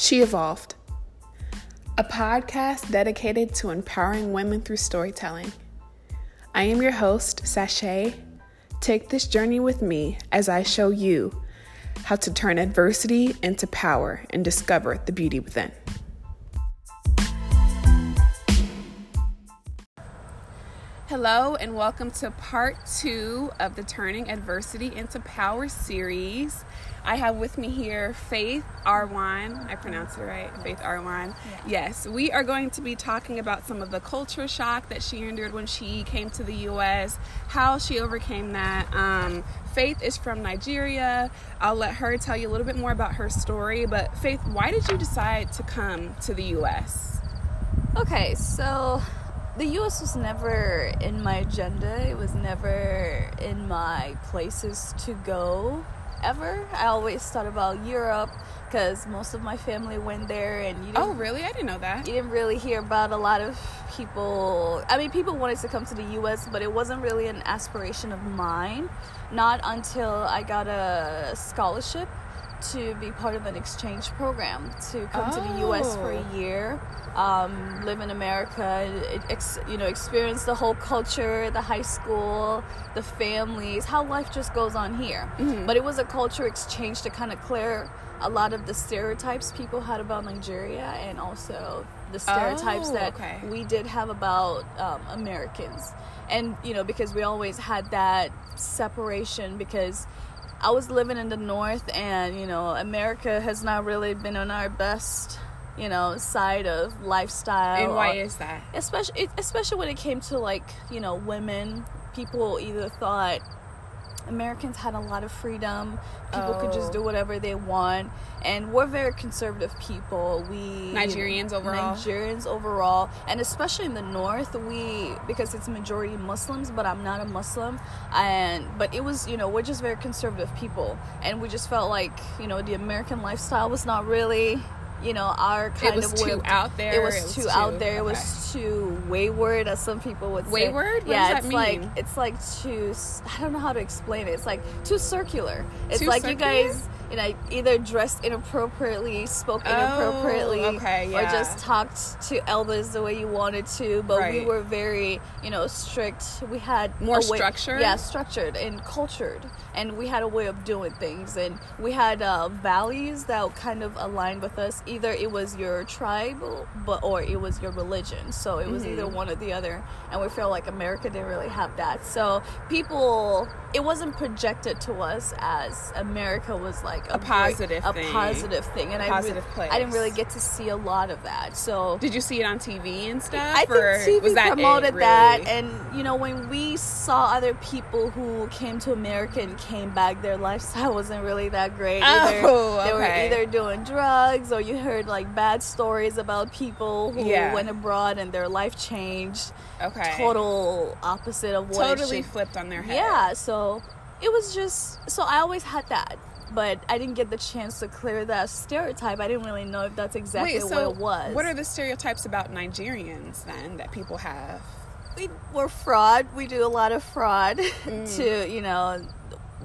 She Evolved, a podcast dedicated to empowering women through storytelling. I am your host, Sashay. Take this journey with me as I show you how to turn adversity into power and discover the beauty within. Hello, and welcome to part two of the Turning Adversity into Power series. I have with me here Faith Arwan. I pronounce it right, Faith Arwan. Yeah. Yes, we are going to be talking about some of the culture shock that she endured when she came to the U.S., how she overcame that. Um, Faith is from Nigeria. I'll let her tell you a little bit more about her story. But Faith, why did you decide to come to the U.S.? Okay, so the US was never in my agenda. It was never in my places to go ever. I always thought about Europe because most of my family went there and you Oh, really? I didn't know that. You didn't really hear about a lot of people. I mean, people wanted to come to the US, but it wasn't really an aspiration of mine. Not until I got a scholarship to be part of an exchange program to come oh. to the U.S. for a oh. year, um, live in America, ex, you know, experience the whole culture, the high school, the families, how life just goes on here. Mm-hmm. But it was a culture exchange to kind of clear a lot of the stereotypes people had about Nigeria and also the stereotypes oh, that okay. we did have about um, Americans. And, you know, because we always had that separation because I was living in the north, and you know, America has not really been on our best, you know, side of lifestyle. And why or, is that? Especially, especially when it came to like you know, women. People either thought Americans had a lot of freedom. People oh. could just oh. do oh. whatever they want, and we're very conservative people. We Nigerians overall, Nigerians overall, and especially in the north, we because it's majority Muslims, but I'm not a Muslim, and but it was you know we're just very conservative people, and we just felt like you know the American lifestyle was not really you know our kind it was of too out there it was, it was too, too, out there okay. it was too wayward as some people would say wayward what yeah it's mean? like it's like too i don't know how to explain it it's like too circular it's too like circular? you guys you I either dressed inappropriately, spoke inappropriately, oh, okay, yeah. or just talked to elders the way you wanted to. But right. we were very, you know, strict. We had more structured, yeah, structured and cultured, and we had a way of doing things, and we had uh, values that kind of aligned with us. Either it was your tribe, but or it was your religion. So it was mm-hmm. either one or the other, and we felt like America didn't really have that. So people, it wasn't projected to us as America was like like a, a positive a thing. positive thing and a positive I, place. I didn't really get to see a lot of that so did you see it on tv and stuff i think tv that promoted it, really? that and you know when we saw other people who came to america and came back their lifestyle wasn't really that great oh, either oh, okay. they were either doing drugs or you heard like bad stories about people who yeah. went abroad and their life changed okay total opposite of what totally flipped on their head yeah so it was just so I always had that but I didn't get the chance to clear that stereotype. I didn't really know if that's exactly Wait, so what it was. What are the stereotypes about Nigerians then that people have? We, we're fraud. We do a lot of fraud mm. to, you know,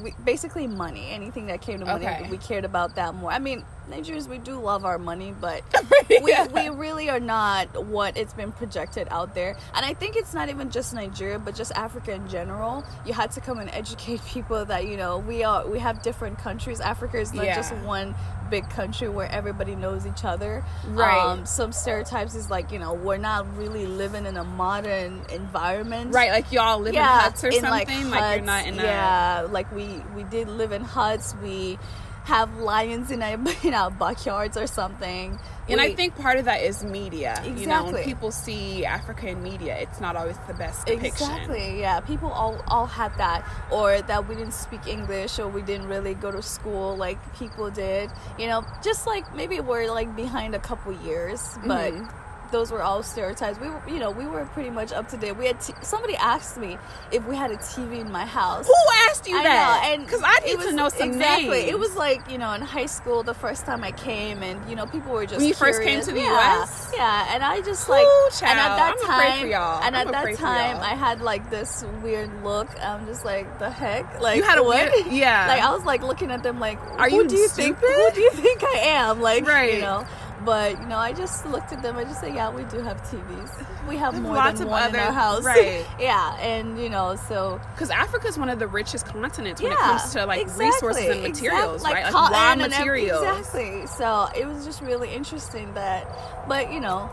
we, basically money. Anything that came to money, okay. we cared about that more. I mean, Nigerians, we do love our money, but yeah. we, we really are not what it's been projected out there. And I think it's not even just Nigeria, but just Africa in general. You had to come and educate people that you know we are we have different countries. Africa is not yeah. just one big country where everybody knows each other. Right. Um, some stereotypes is like you know we're not really living in a modern environment. Right. Like y'all live yeah, in huts or in something. Like, huts, like you're not in a yeah. Like we we did live in huts. We have lions in our, in our backyards or something. And we, I think part of that is media. Exactly. You know, when people see Africa in media, it's not always the best depiction. Exactly. Yeah. People all all had that, or that we didn't speak English, or we didn't really go to school like people did. You know, just like maybe we're like behind a couple years, but. Mm-hmm those were all stereotypes. We were, you know, we were pretty much up to date. We had t- somebody asked me if we had a TV in my house. Who asked you I that? Know, and because I need was, to know some exactly. names. It was like you know in high school the first time I came, and you know people were just when you curious. first came to the yeah. U.S. Yeah, and I just Ooh, like child. and at that I'm time, and I'm at that time I had like this weird look. I'm just like the heck, like you had a what? weird, yeah. like I was like looking at them like, are who you do you stupid? think? Who do you think I am? Like right. you know. But you know, I just looked at them. I just said, "Yeah, we do have TVs. We have more Lots than of one other- in our house, right. yeah, and you know, so Because Africa is one of the richest continents when it comes to like exactly, resources and materials, exactly, right? Like raw and materials. exactly. So it was just really interesting that, but you know.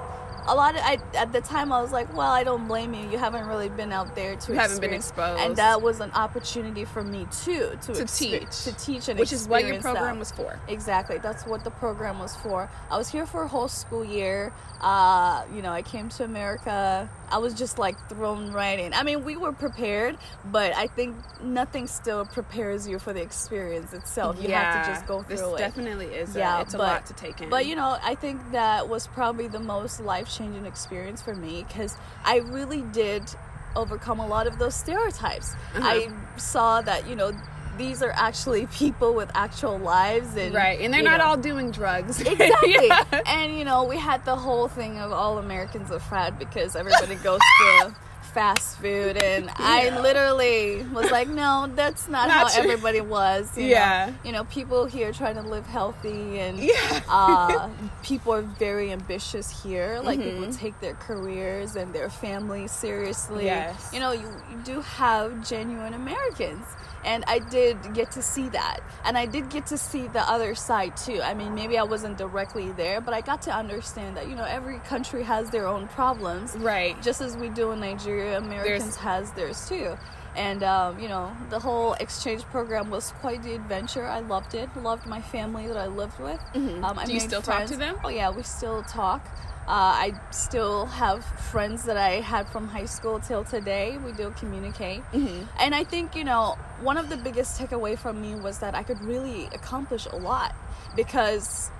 A lot of I at the time I was like, well, I don't blame you. You haven't really been out there to You haven't been exposed. and that was an opportunity for me too to To teach. to teach and Which is what your program that. was for. Exactly. That's what the program was for. I was here for a whole school year. Uh, you know, I came to America. I was just like thrown right in. I mean, we were prepared, but I think nothing still prepares you for the experience itself. You have to just go through this it. definitely is. Yeah, a, it's a lot to take in. But you know, I think that was probably the most life changing experience for me because I really did overcome a lot of those stereotypes. Uh-huh. I saw that, you know, these are actually people with actual lives and right, and they're not know, all doing drugs. Exactly. Yeah. And you know, we had the whole thing of all Americans are fat because everybody goes to fast food and I literally was like, no, that's not, Not how true. everybody was. You Yeah. Know? You know, people here trying to live healthy and Yeah. uh, people are very ambitious here. Like Mhm. people take their careers and their families seriously. Yes. You know, you, you do have genuine Americans. And I did get to see that. And I did get to see the other side too. I mean, maybe I wasn't directly there, but I got to understand that, you know, every country has their own problems. right. Just as we do in Nigeria, Americans has theirs too. And um, you know, the whole exchange program was quite the adventure. I loved it. Loved my family that I lived with. Mhm. Um, I Do you still talk to them? Oh yeah, we still talk. Uh, I still have friends that I had from high school till today. We do communicate. Mhm. And I think, you know, one of the biggest takeaway from me was that I could really accomplish a lot because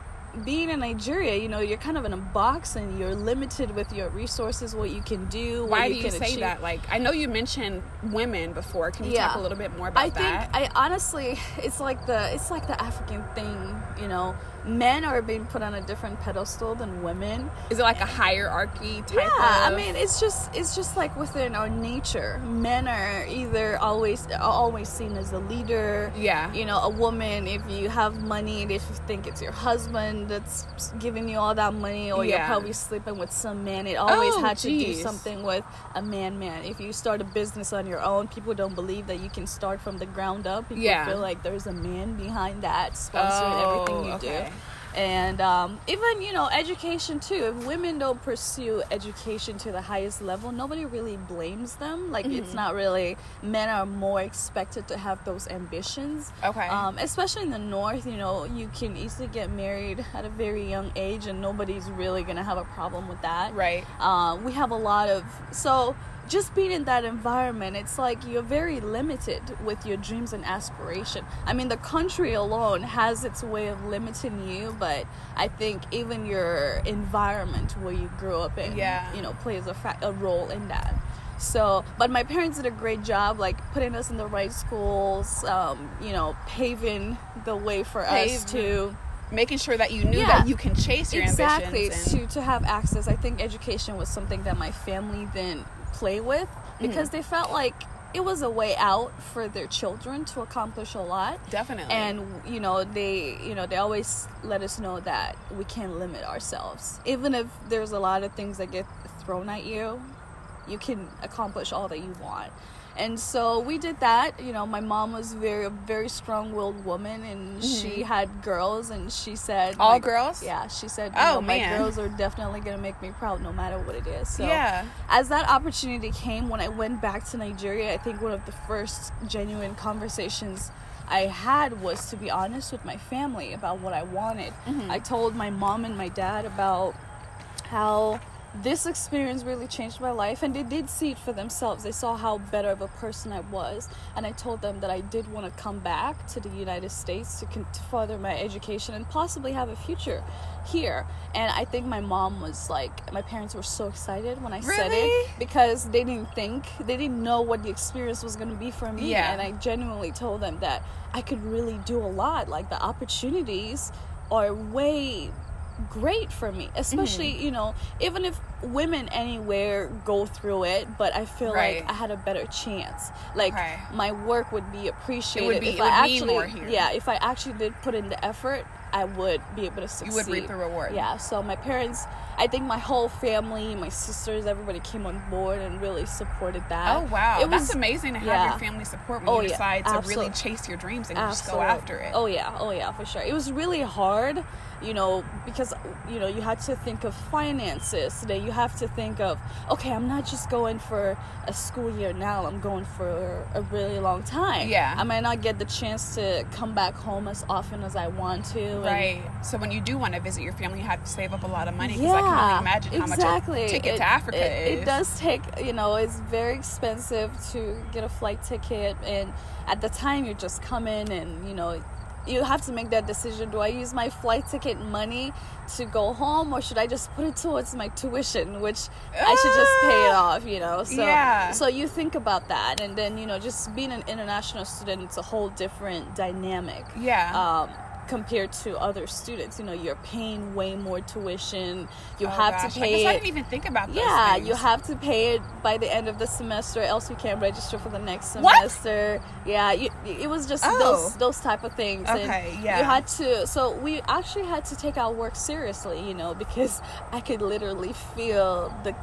being in Nigeria, you know, you're kind of in a box and you're limited with your resources, what you can do. what Why do you can say achieve. that? Like, I know you mentioned women before. Can you Yeah. talk a little bit more about that? I think? I honestly, it's like the it's like the African thing, you know. Men are being put on a different pedestal than women. Is it like a hierarchy type yeah, of? I mean, it's just it's just like within our nature. Men are either always always seen as the leader. yeah. You know, a woman if you have money and if you think it's your husband that's giving you all that money, or Yeah. you're probably sleeping with some man. It always Oh, had to do something with a man. Man, if you start a business on your own, people don't believe that you can start from the ground up. People Yeah. feel like there's a man behind that sponsoring everything oh, you Oh, okay. do and um, even you know education too if women don't pursue education to the highest level nobody really blames them like Mm-hmm. it's not really men are more expected to have those ambitions Okay. um, especially in the north you know you can easily get married at a very young age and nobody's really gonna have a problem with that right. uh, we have a lot of so just being in that environment it's like you're very limited with your dreams and aspiration i mean the country alone has its way of limiting you but i think even your environment where you grew up in Yeah. you know plays a, fa- a role in that so but my parents did a great job like putting us in the right schools um, you know paving the way for us to Making sure that you knew Yeah. that you can chase your exactly ambitions. and- to to have access i think education was something that my family didn't play with Mm-hmm. because they felt like it was a way out for their children to accomplish a lot Definitely. and you know they you know they always let us know that we can't limit ourselves even if there's a lot of things that get thrown at you you can accomplish all that you want and so we did that you know my mom was very a very strong-willed woman and she had girls and she said Mm-hmm. All like- girls? yeah she said Oh, know, my man. girls are definitely gonna make me proud no matter what it is so yeah. as that opportunity came when I went back to Nigeria, I think one of the first genuine conversations I had was to be honest with my family about what I wanted. Mm-hmm. I told my mom and my dad about how this experience really changed my life and they did see it for themselves. They saw how better of a person i was and i told them that i did want to come back to the united states to, con- to further my education and possibly have a future here. And i think my mom was like my parents were so excited when i said it because they didn't think they didn't know what the experience was going to be for me Yeah. and i genuinely told them that i could really do a lot. Like the opportunities are way great for me especially Mm-hmm. you know even if women anywhere go through it but i feel Right. like i had a better chance like Okay. my work would be appreciated be- if i would actually yeah if i actually did put in the effort i would be able to succeed You would reap the reward. yeah so my parents i think my whole family my sisters everybody came on board and really supported that Oh wow, it that's was amazing to have yeah. your family support when Oh, you yeah, decide to really chase your dreams and just go after it. Oh yeah, oh yeah, for sure. It was really hard, you know, because you know you had to think of finances. Then you have to think of, okay, I'm not just going for a school year now. I'm going for a really long time. Yeah. I might not get the chance to come back home as often as I want to. Right. So when you do want to visit your family, you have to save up a lot of money because yeah, I can only imagine how exactly. much a ticket it, to Africa it, is. It does take, you know, it's very expensive to get a flight ticket, and at the time you're just come in and you know. You have to make that decision. Do I use my flight ticket money to go home, or should I just put it towards my tuition, which I should just pay it off? You know, so Yeah. so you think about that, and then you know, just being an international student, it's a whole different dynamic Yeah. um, compared to other students. You know, you're paying way more tuition. You Oh, have gosh. to I pay I it. didn't even think about those yeah, things. you have to pay it by the end of the semester, else you can't register for the next semester. What? Yeah, you, it was just Oh. those those type of things. and Okay, yeah. You had to. So we actually had to take our work seriously, you know, because I could literally feel the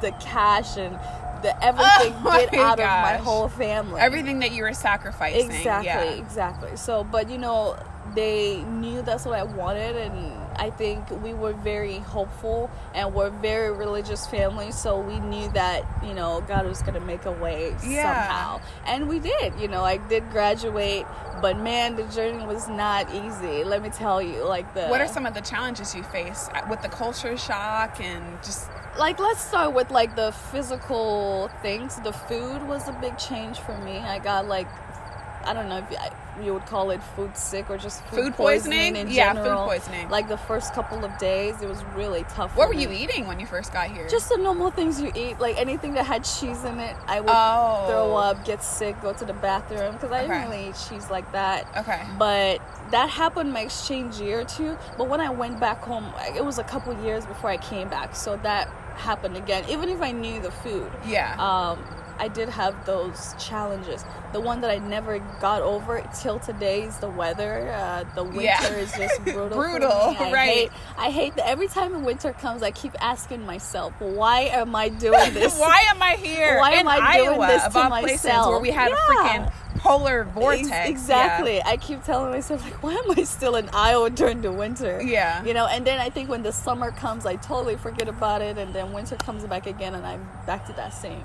the cash and the oh everything Oh get out of my whole family. Everything that you were sacrificing. Exactly, Yeah. exactly. So, but you know, they knew that's what I wanted, and I think we were very hopeful and we're very religious family. So we knew that you know God was gonna make a way Yeah. somehow, and we did. You know, I did graduate, but man, the journey was not easy. Let me tell you, like the What are some of the challenges you face uh, with the culture shock and just like let's start with like the physical things the food was a big change for me i got like i don't know if you- would call it food sick or just food, Food poisoning? in Yeah, food poisoning. like the first couple of days it was really tough what were you eating when you first got here? just the normal things you eat like anything that had cheese in it i would Oh. throw up get sick go to the bathroom because i Okay. didn't really eat cheese like that okay. but that happened my exchange year or two but when i went back home it was a couple years before i came back so that happened again even if i knew the food Yeah. um, i did have those challenges the one that i never got over till today is the weather uh, the winter Yeah. is just brutal for Brutal, me. I right. hate, i hate that every time winter comes i keep asking myself why am i doing this Why am I here Why am I doing this to myself? where we had Yeah. a freaking polar vortex? Ex- Exactly. I keep telling myself like, why am I still in Iowa during the winter? Yeah. You know, and then I think when the summer comes, I totally forget about it, and then winter comes back again, and I'm back to that same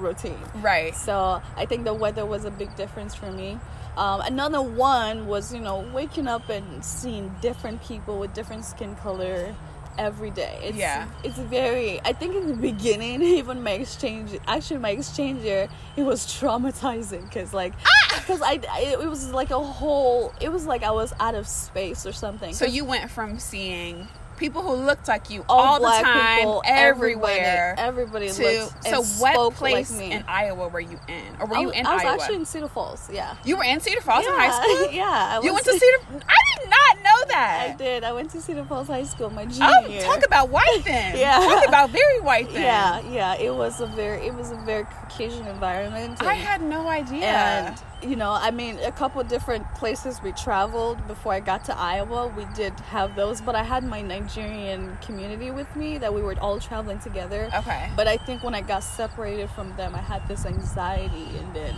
routine. Right. So I think the weather was a big difference for me. Um, another one was, you know, waking up and seeing different people with different skin color every day. It's, Yeah. It's very. I think in the beginning, even my exchange, actually my exchange year, it was traumatizing because like, Ah! because I, I, it was like a whole. It was like I was out of space or something. So you went from seeing people who looked like you all, all, the time, people, everywhere. everybody, everybody to looked so what place like in Iowa were you in, or were I, you in I was Iowa? actually in Cedar Falls. Yeah. you were in Cedar Falls in high school. yeah. I You went to Cedar. I did not know that. I did. I went to Cedar Falls High School my junior Oh, year. talk about white then. Yeah. Talk about very white then. yeah, yeah. It was a very, it was a very Caucasian environment. I had no idea. and you know i mean a couple different places we traveled before i got to iowa we did have those but i had my nigerian community with me that we were all traveling together okay. but i think when i got separated from them i had this anxiety and then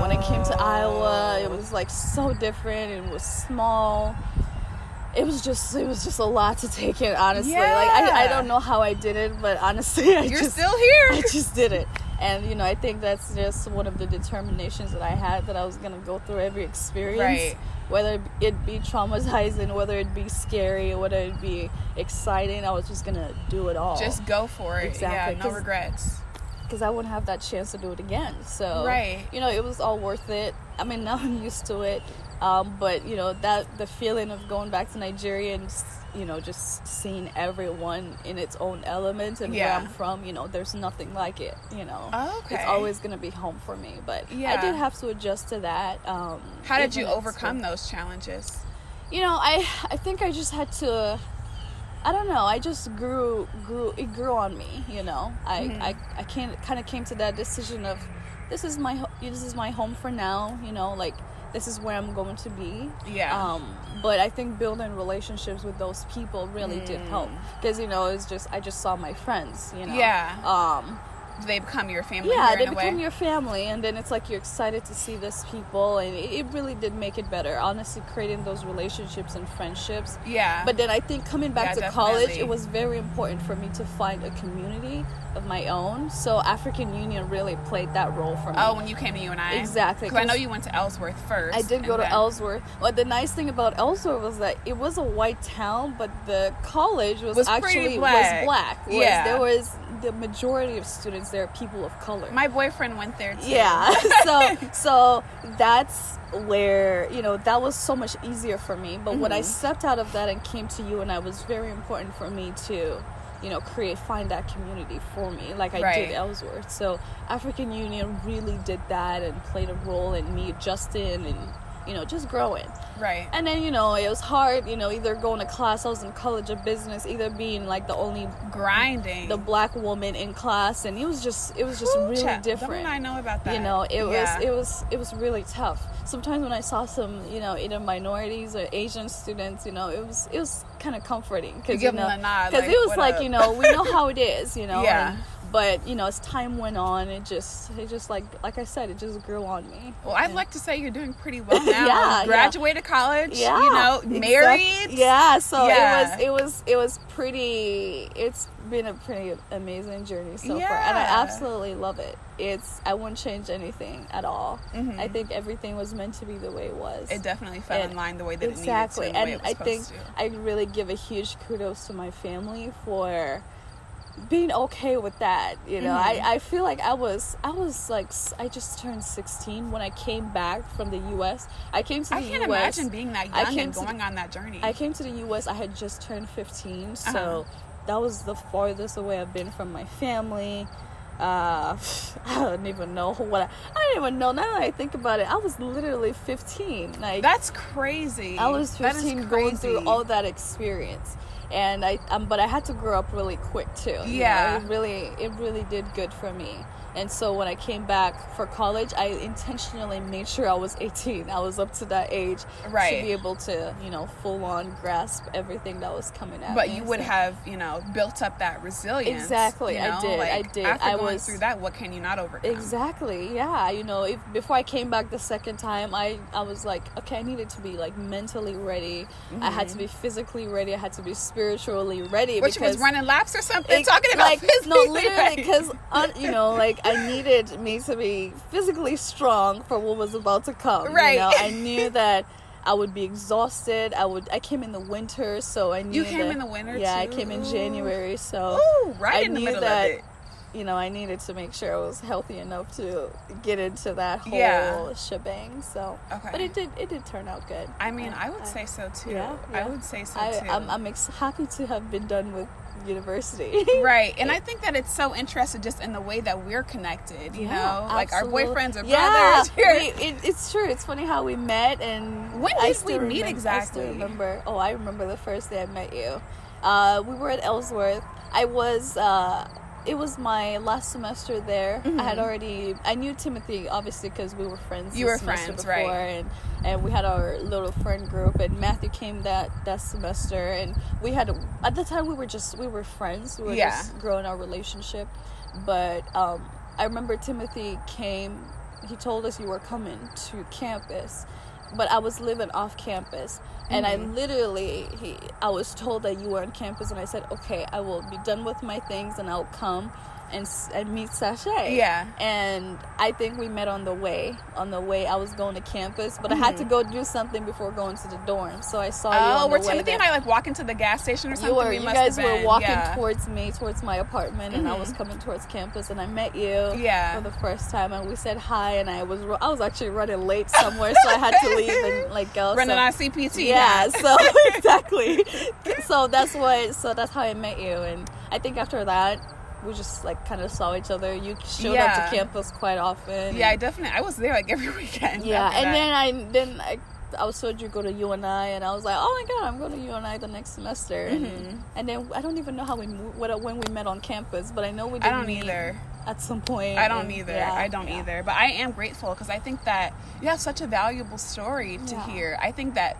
when i came to Oh. iowa it oh. was like so different and it was small it was just it was just a lot to take in honestly yeah. like I, I don't know how i did it but honestly i You're just still here. I just did it. And you know, I think that's just one of the determinations that I had that I was gonna go through every experience. Right. Whether it be traumatizing, whether it be scary, whether it be exciting, I was just gonna do it all. Just go for it. Exactly, Yeah, no regrets. Because I wouldn't have that chance to do it again. So Right. you know, it was all worth it. I mean, now I'm used to it. Um, but you know that the feeling of going back to Nigeria and you know just seeing everyone in its own element and Yeah. where I'm from, you know, there's nothing like it. You know, okay. it's always gonna be home for me. But yeah. I did have to adjust to that. Um, How did you overcome those challenges? You know, I I think I just had to. I don't know. I just grew grew it grew on me. You know, I Mhm. I I can kind of came to that decision of this is my this is my home for now. You know, like this is where I'm going to be. Yeah. Um, but I think building relationships with those people really did help Mm. because you know it's just I just saw my friends. You know. Yeah. Um, they become your family. yeah, they become way. your family, and then it's like you're excited to see this people, and it, it really did make it better. Honestly, creating those relationships and friendships. Yeah. But then I think coming back Yeah, to college, it was very important for me to find a community of my own. So African Union really played that role for me. oh, when you came to UNI. Exactly, Because I know you went to Ellsworth first. I did go to then- Ellsworth. But the nice thing about Ellsworth was that it was a white town, but the college was, Was actually black. was black. Was, Yeah. there was the majority of students there are people of color. My boyfriend went there too. Yeah. so so that's where you know that was so much easier for me. But when I Mhm. stepped out of that and came to you, and I was very important for me to you know create find that community for me like i Right. did ellsworth so african union really did that and played a role in me adjusting and you know just growing Right. and then you know it was hard you know either going to class i was in college of business either being like the only Grinding. the black woman in class and it was just it was just Ooh, really child, different Don't I know about that? you know it Yeah. was it was it was really tough sometimes when i saw some you know either minorities or asian students you know it was it was kind of comforting because give you know them the nod. because like, it was like up? you know we know how it is you know Yeah. and- but you know as time went on it just it just like like i said it just grew on me Well, I'd And- like to say you're doing pretty well now. Yeah, yeah. Graduated college. yeah You know, married. yeah so Yeah. it was it was it was pretty it's been a pretty amazing journey so far and i absolutely love it it's i wouldn't change anything at all Mhm. i think everything was meant to be the way it was It definitely fell And- in line the way that exactly it needed to. and way i think supposed i really give a huge kudos to my family for being okay with that you know Mhm. I, I feel like i was i was like i just turned 16 when i came back from the us i came to to. I can't us imagine being that I young came and the- going on that journey. I came to the U.S. I had just turned 15, so Uh-huh. that was the farthest away I've been from my family. Uh, I don't even know what I, I don't even know. Now that I think about it, I was literally 15. Like That's crazy. I was That is 15, going through all that experience, and I um, but I had to grow up really quick too. you know, Yeah. it really it really did good for me. And so when I came back for college, I intentionally made sure I was 18. I was up to that age Right. to be able to, you know, full on grasp everything that was coming at But me. But you would So- have, you know, built up that resilience. Exactly, you I know? did, I did. After I going was- through that, what can you not overcome? Exactly. Yeah. You know, if before I came back the second time, I I was like, okay, I needed to be like mentally ready. I had to mm-hmm. be physically ready. I had to be spiritually ready. Which was running laps or something? it- talking about like physically no, literally because uh, you know, like I needed me to be physically strong for what was about to come. Right. You know, I knew that. I would be exhausted. I would. I came in the winter, so I knew You came that- in the winter, Yeah, I came in January, so Ooh, right I in the middle that- of it. You know, I needed to make sure I was healthy enough to get into that whole Yeah. shebang. So, Okay. but it did it did turn out good. I mean, And I would say so too. yeah, I would say so I, too. I'm, I'm ex- happy to have been done with university. right, and I think that it's so interesting just in the way that we're connected. You know, like our boyfriends are yeah, brothers. We- it, it's true. It's funny how we met and When I did we meet I exactly? still remember. Oh, I remember the first day I met you. Uh, we were at Ellsworth. I was. Uh, it was my last semester there. I had Mhm. already. I knew Timothy obviously because we were friends. You were friends, before, right. And and we had our little friend group. And Matthew came that that semester, and we had. At the time, we were just we were friends. We were Yeah. just growing our relationship. But um, I remember Timothy came. He told us you were coming to campus, but I was living off campus, and I Mhm. literally he I was told that you were on campus, and I said, okay, I will be done with my things, and I'll come and and meet Sashay. Yeah. And I think we met on the way. On the way, I was going to campus, but I had to go do something before going to the dorm. So I saw you Mm-hmm. Oh, were Timothy and I like walking to the gas station or something? You were. We You must guys have were walking yeah. towards me, towards my apartment, and I was Mhm. coming towards campus, and I met you. Yeah. For the first time, and we said hi, and I was I was actually running late somewhere, so I had to leave and like go. Running so, on CPT. yeah. So exactly. So that's what. So that's how I met you, and I think after that. We just like kind of saw each other. You showed Yeah. up to campus quite often. Yeah, I definitely. I was there like every weekend. yeah, and that. then I then I I was told you go to UNI, and I was like, oh my god, I'm going to UNI the next semester. And, Mhm. and then I don't even know how we mo- what when we met on campus, but I know we. I Did don't meet either. At some point. I don't and- either. yeah, I don't yeah. either. But I am grateful because I think that you have such a valuable story to Yeah. hear. I think that,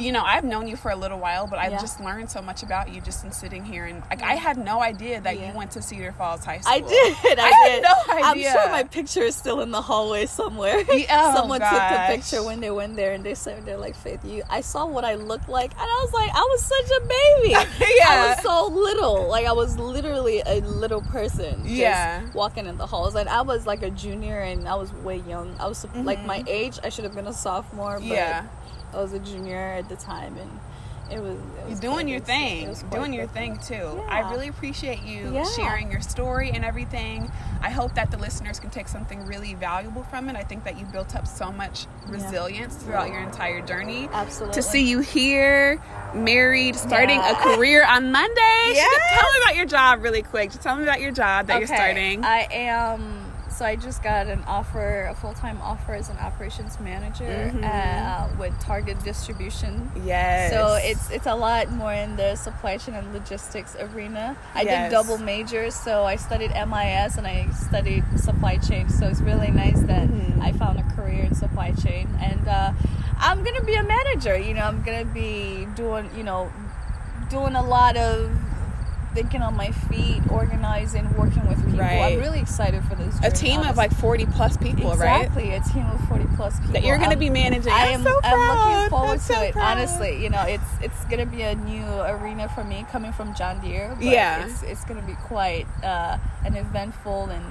you know, I've known you for a little while, but I've Yeah. just learned so much about you just in sitting here. And like, I had no idea that Yeah. you went to Cedar Falls High School. I did. I, I had did. no idea. I'm sure my picture is still in the hallway somewhere. Yeah, oh Someone took gosh. the picture when they went there, and they said they're like, "Faith, you." I saw what I looked like, and I was like, I was such a baby. yeah. I was so little. Like I was literally a little person. just Yeah. Walking in the halls, and I was like a junior, and I was way young. I was like my age. I should have been a sophomore. But Mm-hmm. Yeah. I was a junior at the time, and it was. It You're was doing your thing, doing your thing too. Yeah. I really appreciate you Yeah. sharing your story and everything. I hope that the listeners can take something really valuable from it. I think that you built up so much resilience throughout your entire journey. Absolutely. To see you here, married, starting Yeah. a career on Monday. Yes. Tell me about your job really quick. Just tell me about your job that you're Okay, starting. I am. So I just got an offer, a full time offer as an operations manager Mhm. uh, with Target Distribution. yes. So it's it's a lot more in the supply chain and logistics arena. I Yes. did double majors, so I studied MIS and I studied supply chain. So it's really nice that Mhm. I found a career in supply chain, and uh, I'm gonna be a manager. You know, I'm gonna be doing you know doing a lot of thinking on my feet, organizing, working with people. Right. I'm really excited for this. a journey, team of like 40 plus people, right? exactly a team of 40 plus people That you're going to be managing. I I'm am. so I'm looking forward I'm to so it. proud. Honestly, you know, it's it's gonna be a new arena for me coming from John Deere. Yeah. it's it's gonna be quite uh, an eventful and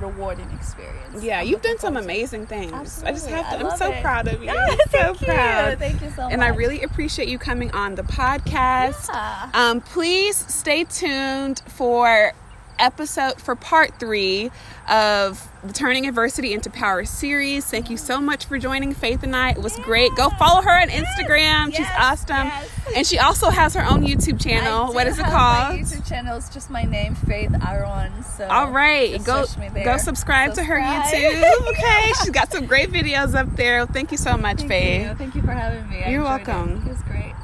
rewarding experience. Yeah, I'm you've done some forward to it. amazing things. I just have to. I I'm so it. proud of you. I'm so thank you. proud. Thank you so much. And I really appreciate you coming on the podcast. Yeah. Um, please stay tuned for episode for part three of the Turning Adversity into Power series. Thank you so much for joining Faith and I. It was great. Go follow her on Instagram. She's awesome. yes. And she also has her own YouTube channel. What it called? My YouTube channel is just my name, Faith Aaron. So All right, go search me there. go subscribe, to her YouTube. Okay, she's got some great videos up there. Thank you so much, Thank Faith. you. Thank you for having me. I You're enjoyed it. welcome. It was great.